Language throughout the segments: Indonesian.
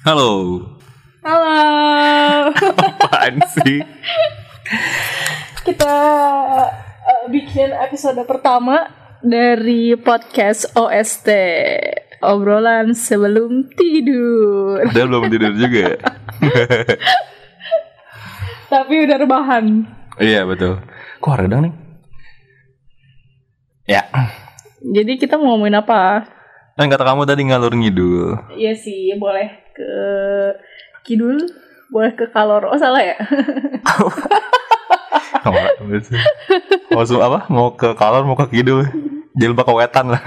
Halo. Halo. Apaan sih? Kita uh, bikin episode pertama dari podcast OST obrolan sebelum tidur. Padahal belum tidur juga. Tapi udah rebahan. iya betul. Kok redang nih? Ya. Jadi kita mau ngomongin apa? Kan kata kamu tadi ngalur ngidul. Iya sih, boleh ke kidul, boleh ke kalor. Oh salah ya? mau apa? Mau ke kalor, mau ke kidul. Jangan lupa ke wetan lah.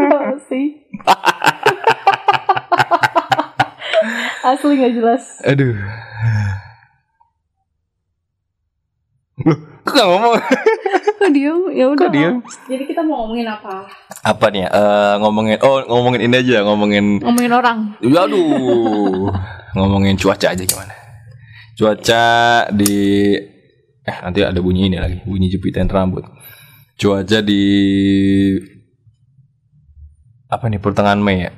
Oh, sih. Asli nggak jelas. Aduh. Loh, kok gak ngomong? Kok diem? Ya udah. Kok diem? Jadi kita mau ngomongin apa? Apa nih? Eh, ngomongin oh ngomongin ini aja, ngomongin Ngomongin orang. Ya, Aduh. ngomongin cuaca aja gimana? Cuaca di eh nanti ada bunyi ini lagi, bunyi jepitan rambut. Cuaca di apa nih pertengahan Mei ya?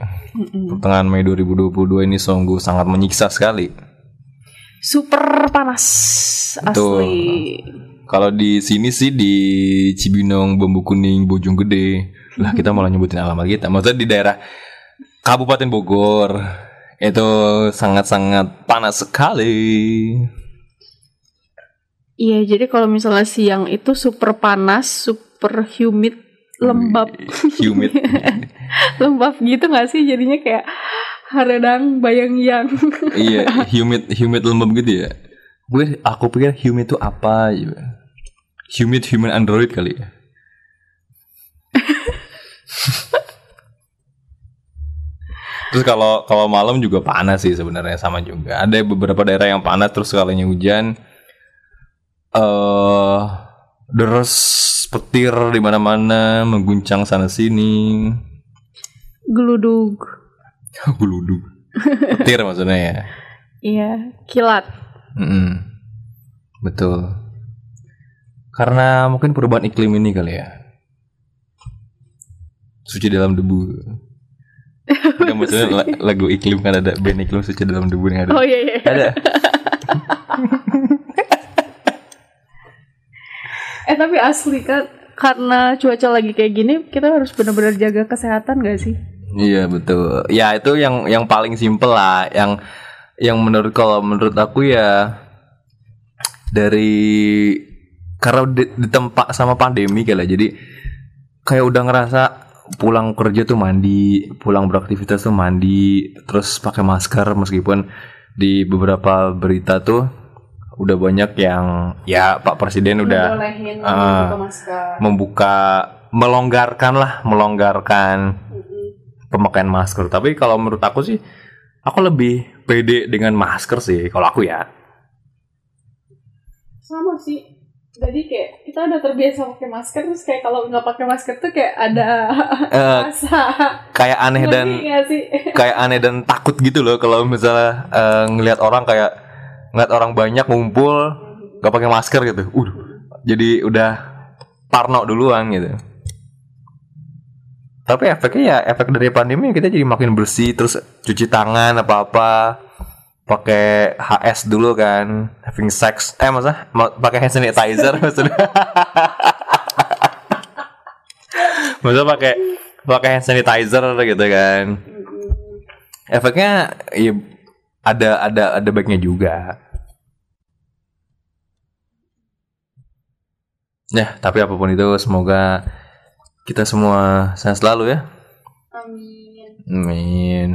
Pertengahan Mei 2022 ini sungguh sangat menyiksa sekali. Super panas. Betul. Asli. Kalau di sini sih di Cibinong, Bambu Kuning, Bojonggede. Lah kita malah nyebutin alamat kita. Maksudnya di daerah Kabupaten Bogor itu sangat-sangat panas sekali. Iya, jadi kalau misalnya siang itu super panas, super humid, lembab. Humid. lembab gitu gak sih? Jadinya kayak haredang bayang yang. iya, humid humid lembab gitu ya. Gue aku pikir humid itu apa gitu. Humid human android kali ya. Terus kalau kalau malam juga panas sih sebenarnya sama juga. Ada beberapa daerah yang panas terus sekalinya hujan eh deras petir di mana-mana mengguncang sana sini. Geludug. Geludug. Petir maksudnya ya. Iya, kilat. Mm-mm. Betul. Karena mungkin perubahan iklim ini kali ya. Suci dalam debu. Ada maksudnya la- lagu iklim kan ada band iklim suci dalam debu yang ada. Oh iya iya. Ada. Eh tapi asli kan karena cuaca lagi kayak gini, kita harus benar-benar jaga kesehatan gak sih? Iya betul. Ya itu yang yang paling simpel lah. Yang yang menurut kalau menurut aku ya dari karena di, ditempa sama pandemi kali jadi kayak udah ngerasa pulang kerja tuh mandi, pulang beraktivitas tuh mandi, terus pakai masker meskipun di beberapa berita tuh udah banyak yang ya Pak Presiden udah ah. masker. membuka melonggarkan lah, melonggarkan pemakaian masker. Tapi kalau menurut aku sih, aku lebih pede dengan masker sih. Kalau aku ya, Sama sih. Jadi kayak kita udah terbiasa pakai masker terus kayak kalau nggak pakai masker tuh kayak ada Eh, rasa kayak aneh dan kayak aneh dan takut gitu loh kalau misalnya eh, ngelihat orang kayak ngeliat orang banyak ngumpul nggak pakai masker gitu. Udah, jadi udah parno duluan gitu. Tapi efeknya ya efek dari pandemi kita jadi makin bersih terus cuci tangan apa apa pakai HS dulu kan having sex. Eh masa ma- pakai hand sanitizer maksudnya. Maksudnya pakai pakai hand sanitizer gitu kan. Efeknya ya ada ada ada baiknya juga. Ya tapi apa pun itu semoga kita semua sehat selalu ya Amin. amin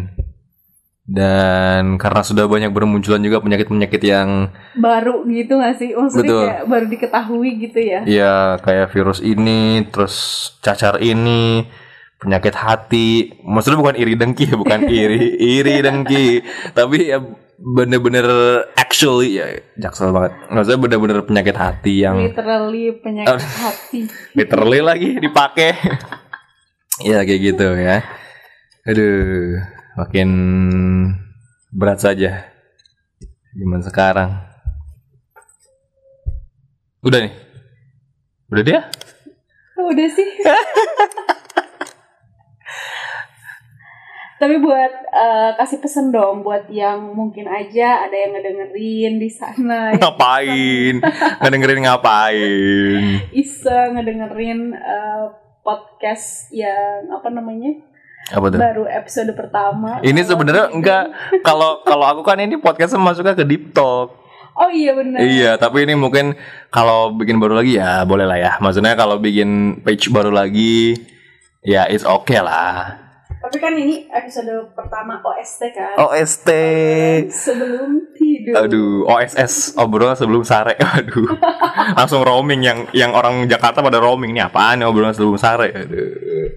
dan karena sudah banyak bermunculan juga penyakit-penyakit yang Baru gitu gak sih? Maksudnya Betul. kayak baru diketahui gitu ya? ya kayak virus ini terus cacar ini penyakit hati maksudnya bukan iri dengki ya, bukan iri iri dengki tapi ya bener-bener actually ya jaksel banget. Maksudnya bener-bener penyakit hati yang Literally penyakit hati. literally lagi dipakai. Ya kayak gitu ya. Aduh makin berat saja zaman sekarang. Udah nih? Udah dia? Udah sih. Tapi buat eh, kasih pesan dong buat yang mungkin aja ada yang ngedengerin di sana. Ngapain? Ngedengerin ngapain? Isa ngedengerin eh, podcast yang apa namanya? Apa tuh? Baru episode pertama. Ini sebenarnya gitu. enggak kalau kalau aku kan ini podcastnya masuknya ke deep talk. Oh iya benar. Iya, tapi ini mungkin kalau bikin baru lagi ya boleh lah ya. Maksudnya kalau bikin page baru lagi ya it's okay lah. Tapi kan ini episode pertama OST kan. OST. Sebelum tidur. Aduh, OSS obrolan sebelum sare. Aduh. Langsung roaming yang yang orang Jakarta pada roaming nih apaan nih obrolan sebelum sare. Aduh.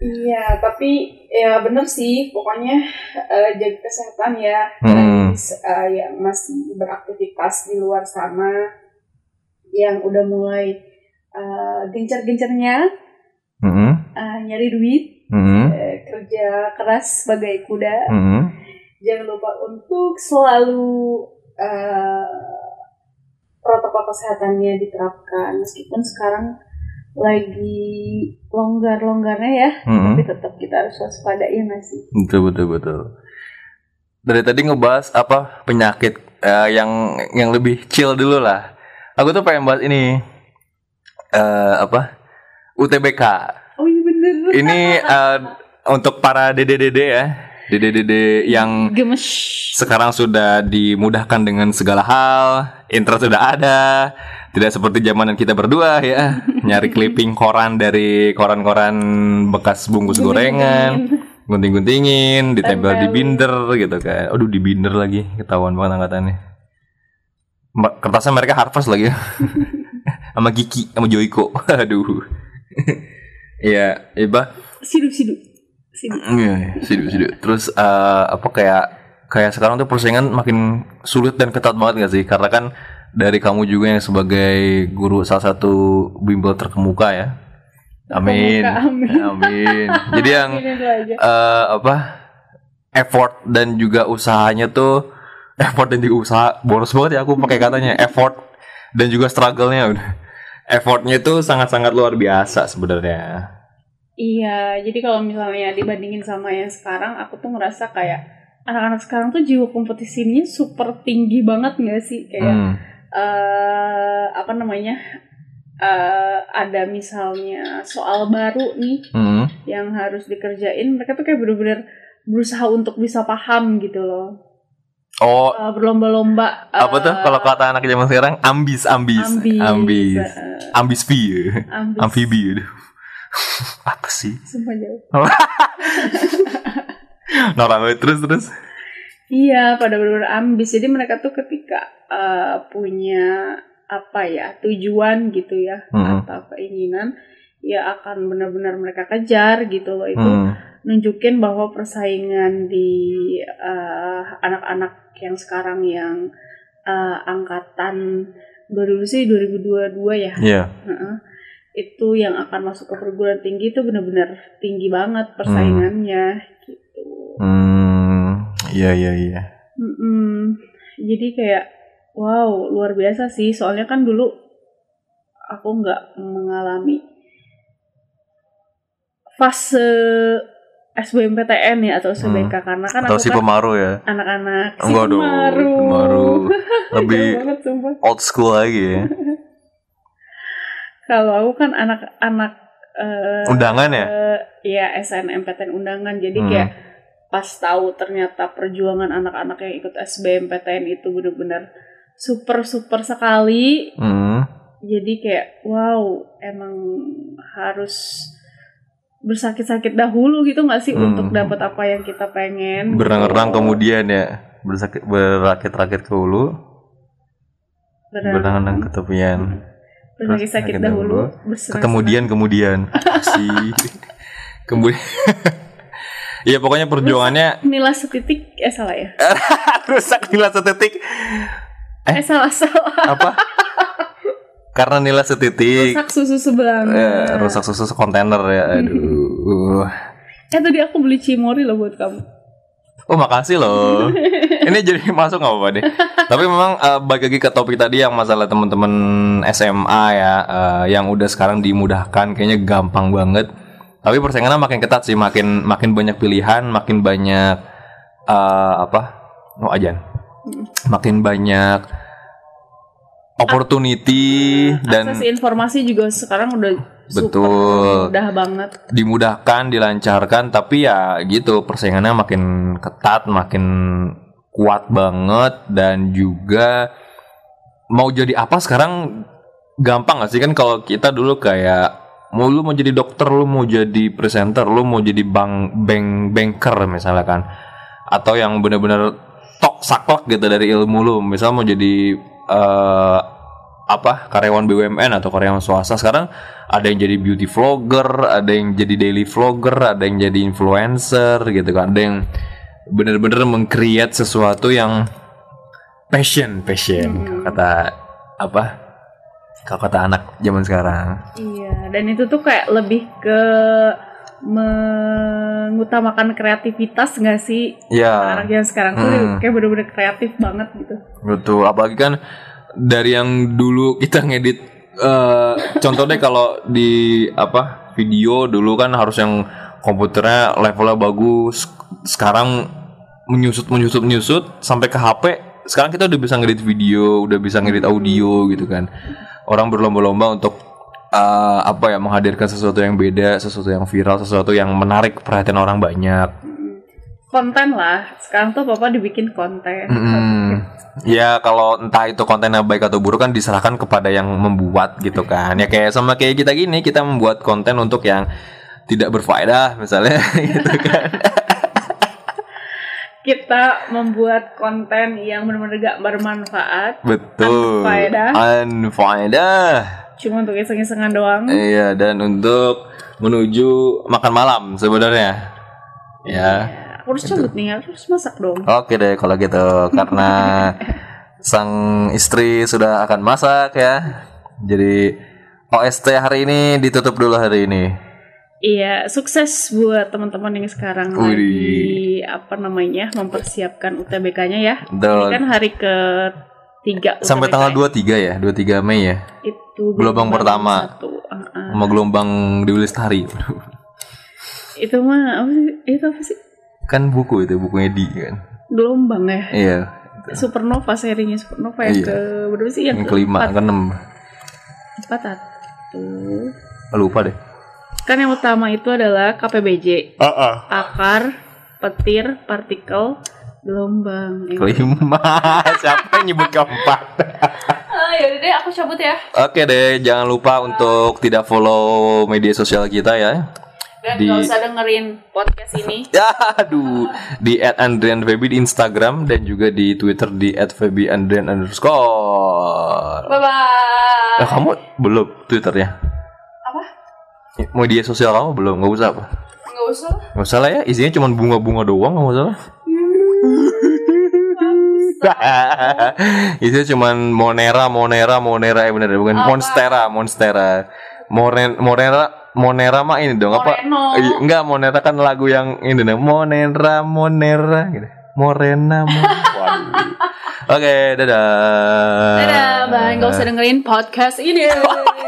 Iya, tapi ya bener sih, pokoknya eh, jaga kesehatan ya, Hmm. Guys, eh, yang masih beraktivitas di luar sana, yang udah mulai eh, gencar-gencarnya Heeh. eh, nyari duit, Heeh. eh, kerja keras sebagai kuda, Heeh. jangan lupa untuk selalu eh, protokol kesehatannya diterapkan, meskipun sekarang lagi longgar-longgarnya ya, Heeh. tapi tetap kita harus waspada ya nggak sih? Betul betul betul. Dari tadi ngebahas apa penyakit eh, yang yang lebih chill dulu lah. Aku tuh pengen bahas ini eh apa UTBK. Bener. Ini eh, untuk para dede-dede ya, dede-dede yang gemes. sekarang sudah dimudahkan dengan segala hal, intro sudah ada, tidak seperti zaman kita berdua ya, nyari clipping koran dari koran-koran bekas bungkus gorengan, gunting-guntingin, ditempel di binder gitu kan. Aduh di binder lagi, ketahuan banget angkatannya. Kertasnya mereka Harvest lagi. sama Kiki, sama Joiko. Aduh. Iya, Iba. Sidu sidu. Sidu. Iya, sidu sidu. Terus eh, apa kayak kayak sekarang tuh persaingan makin sulit dan ketat banget gak sih? Karena kan dari kamu juga yang sebagai guru salah satu bimbel terkemuka ya. Amin. Terkemuka, amin. Amin. Jadi yang eh, apa effort dan juga usahanya tuh effort dan juga usaha boros banget ya aku pakai katanya effort dan juga struggle-nya udah effortnya itu sangat-sangat luar biasa sebenarnya Iya, jadi kalau misalnya dibandingin sama yang sekarang, aku tuh ngerasa kayak anak-anak sekarang tuh jiwa kompetisinya super tinggi banget nggak sih? Kayak Hmm. eh apa namanya? eh ada misalnya soal baru nih Hmm. yang harus dikerjain, mereka tuh kayak bener-bener berusaha untuk bisa paham gitu loh. Oh, Eh, berlomba-lomba. apa tuh eh, kalau kata anak zaman sekarang ambis ambis ambis, ambis eh, ambis ambis. amfibi aduh. apa sih Sumpah jauh. norak banget terus terus Iya, pada benar-benar ambis. Jadi mereka tuh ketika eh, punya apa ya tujuan gitu ya Hmm. atau keinginan, ya akan benar-benar mereka kejar gitu loh. Itu Hmm. Nunjukin bahwa persaingan di eh, anak-anak yang sekarang yang eh, angkatan 2000 sih 2022 ya. Iya. Heeh. Itu yang akan masuk ke perguruan tinggi itu benar-benar tinggi banget persaingannya gitu. Hmm, iya iya iya. Mm-mm. Jadi kayak wow luar biasa sih. Soalnya kan dulu aku nggak mengalami fase SBMPTN ya atau SBK karena kan Hmm. Atau aku si kan pemaru ya? anak-anak si Enggak dong, pemaru. pemaru. Lebih banget old school lagi ya. Kalau aku kan anak-anak eh, Undangan ya? eh, Iya SNMPTN undangan. Jadi Hmm. kayak pas tahu ternyata perjuangan anak-anak yang ikut SBMPTN itu bener-bener super super sekali. Hmm. Jadi kayak wow emang harus bersakit-sakit dahulu gitu nggak sih Hmm. untuk dapat apa yang kita pengen. Berang-erang gitu. kemudian ya bersakit berakit-rakit ke hulu, berenang ke tepian. bersakit-sakit Bersakit dahulu, dahulu. Kemudian kemudian sih. kemudian Iya pokoknya perjuangannya nilai setitik eh salah ya rusak nilai setetik eh, salah salah apa? Karena nilai setitik rusak susu sebelanga eh, rusak susu kontainer ya. Aduh. eh tadi aku beli cimori loh buat kamu Oh makasih loh. Ini jadi masuk nggak apa-apa deh. Tapi memang eh, balik lagi ke topik tadi yang masalah teman-teman SMA ya, eh, yang udah sekarang dimudahkan, kayaknya gampang banget. Tapi persaingannya makin ketat sih, makin makin banyak pilihan, makin banyak eh, apa? Oh ajan. Makin banyak opportunity dan Akses informasi juga sekarang udah super Betul. mudah banget. dimudahkan, dilancarkan, tapi ya gitu persaingannya makin ketat, makin kuat banget dan juga mau jadi apa sekarang gampang gak sih kan kalau kita dulu kayak mau lu mau jadi dokter, lu mau jadi presenter, lu mau jadi bank bank banker misalnya kan atau yang bener-bener tok saklek gitu dari ilmu lu misal mau jadi eh, apa karyawan BUMN atau karyawan swasta sekarang ada yang jadi beauty vlogger, ada yang jadi daily vlogger, ada yang jadi influencer gitu kan, ada yang bener-bener mengcreate sesuatu yang passion, passion kata apa? Kalau kata anak zaman sekarang. Iya, dan itu tuh kayak lebih ke mengutamakan kreativitas nggak sih? Ya. Anak yang sekarang tuh Hmm. kayak bener-bener kreatif banget gitu. Betul, apalagi kan dari yang dulu kita ngedit eh contoh deh kalau di apa video dulu kan harus yang komputernya levelnya bagus. Sekarang menyusut menyusut menyusut sampai ke HP. Sekarang kita udah bisa ngedit video, udah bisa ngedit audio gitu kan. Orang berlomba-lomba untuk eh, apa ya menghadirkan sesuatu yang beda, sesuatu yang viral, sesuatu yang menarik perhatian orang banyak. Konten lah, sekarang tuh papa dibikin konten. Hmm, ya kalau entah itu kontennya baik atau buruk kan diserahkan kepada yang membuat gitu kan. Ya kayak sama kayak kita gini, kita membuat konten untuk yang tidak berfaedah misalnya gitu kan. Kita membuat konten yang benar-benar gak bermanfaat, Betul. Unfaedah. Unfaedah. cuma untuk iseng-isengan doang. Iya, dan untuk menuju makan malam sebenarnya. Ya. Ya, aku harus cabut nih, harus masak dong. Oke deh kalau gitu karena sang istri sudah akan masak ya. Jadi OST hari ini ditutup dulu hari ini. Iya, sukses buat teman-teman yang sekarang Widih. lagi apa namanya mempersiapkan UTBK-nya ya. Ini kan hari ke tiga sampai tanggal 23 ya, 23 Mei ya. itu gelombang pertama. satu. Ah, ah. Sama gelombang di Lestari. Itu mah apa sih? Itu apa sih? kan buku itu, buku Edi kan. Gelombang ya. Iya, Supernova serinya Supernova yang Iya. ke berapa sih? yang Yang, kelima, keenam. Empat satu. Lupa deh. Kan yang utama itu adalah KPBJ. Heeh. Akar, petir, partikel, gelombang. Kelima. Siapa yang nyebut keempat? Ah, yaudah deh, aku cabut ya. Oke deh, jangan lupa untuk tidak follow media sosial kita ya. Dan Di- nggak usah dengerin podcast ini. Ya, aduh. Di @andrianfeby di Instagram dan juga di Twitter di @febyandrian underscore. Bye bye. Eh, kamu belum Twitternya? Apa? Media sosial kamu belum? Nggak usah apa? Nggak usah. Nggak usah lah ya, isinya cuma bunga-bunga doang, nggak usah lah. isinya cuma Monera, Monera, Monera, ya bener bukan Apa? Monstera, Monstera. Moren, Monera, Monera mah ini dong apa? Moreno. Iya, enggak, Monera kan lagu yang ini dong. Monera, Monera gitu. Morena, Mon. Waduh. Oke, dadah. Dadah, bye. Nggak usah dengerin podcast ini.